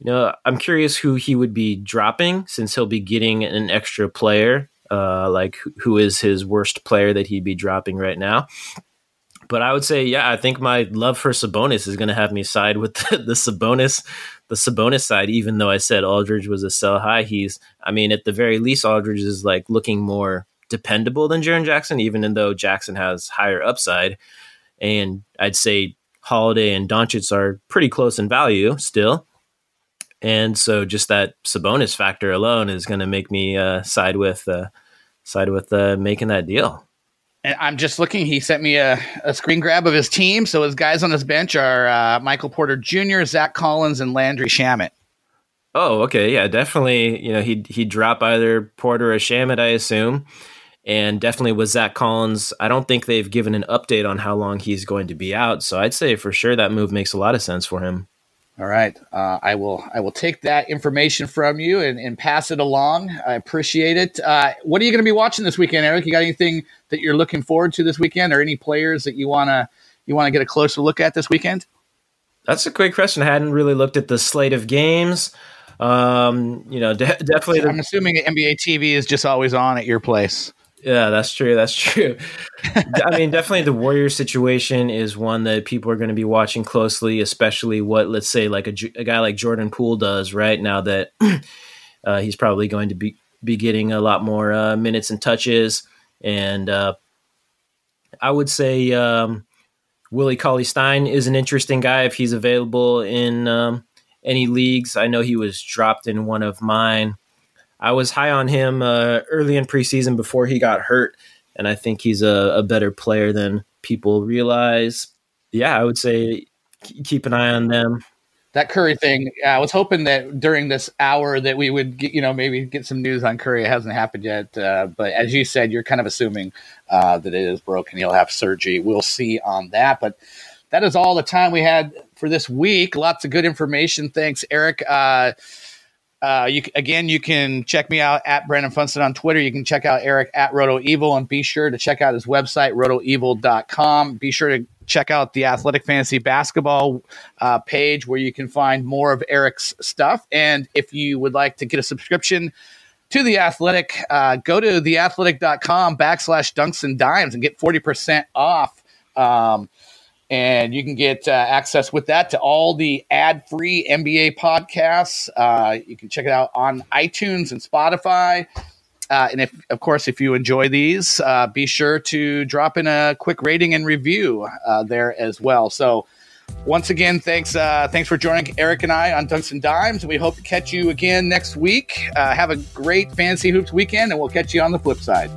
you know, I'm curious who he would be dropping since he'll be getting an extra player. Uh, like who is his worst player that he'd be dropping right now? But I would say, yeah, I think my love for Sabonis is going to have me side with the, the Sabonis, the Sabonis side. Even though I said Aldridge was a sell high, he's, I mean, at the very least, Aldridge is like looking more dependable than Jaren Jackson, even though Jackson has higher upside. And I'd say Holiday and Doncic are pretty close in value still. And so just that Sabonis factor alone is going to make me uh, side with uh, side with uh, making that deal. And I'm just looking. He sent me a, a screen grab of his team. So his guys on his bench are uh, Michael Porter Jr., Zach Collins, and Landry Shamet. Oh, okay, yeah, definitely. You know, he he drop either Porter or Shamet, I assume. And definitely with Zach Collins, I don't think they've given an update on how long he's going to be out. So I'd say for sure that move makes a lot of sense for him. All right, uh, I will. I will take that information from you and, and pass it along. I appreciate it. Uh, what are you going to be watching this weekend, Eric? You got anything that you're looking forward to this weekend, or any players that you wanna you want to get a closer look at this weekend? That's a great question. I hadn't really looked at the slate of games. Um, you know, de- definitely. I'm assuming NBA TV is just always on at your place. Yeah, that's true. That's true. I mean, definitely the Warrior situation is one that people are going to be watching closely, especially what, let's say, like a, a guy like Jordan Poole does right now that uh, he's probably going to be, be getting a lot more uh, minutes and touches. And uh, I would say um, Willie Cauley Stein is an interesting guy if he's available in um, any leagues. I know he was dropped in one of mine. I was high on him uh, early in preseason before he got hurt, and I think he's a, a, better player than people realize. Yeah, I would say keep an eye on them. That Curry thing, I was hoping that during this hour that we would, get, you know, maybe get some news on Curry. It hasn't happened yet, uh, but as you said, you're kind of assuming uh, that it is broken. He'll have surgery. We'll see on that, but that is all the time we had for this week. Lots of good information. Thanks, Eric. Uh, uh, you again, you can check me out at Brandon Funston on Twitter. You can check out Eric at Roto Evil, and be sure to check out his website rotoevil.com. Be sure to check out the Athletic Fantasy Basketball uh, page where you can find more of Eric's stuff. And if you would like to get a subscription to the Athletic, uh, go to theathletic.com backslash dunks and dimes and get forty percent off. Um, and you can get uh, access with that to all the ad-free NBA podcasts. Uh, you can check it out on iTunes and Spotify. Uh, and if, of course, if you enjoy these, uh, be sure to drop in a quick rating and review uh, there as well. So, once again, thanks, uh, thanks for joining Eric and I on Dunks and Dimes. We hope to catch you again next week. have a great fantasy hoops weekend, and we'll catch you on the flip side.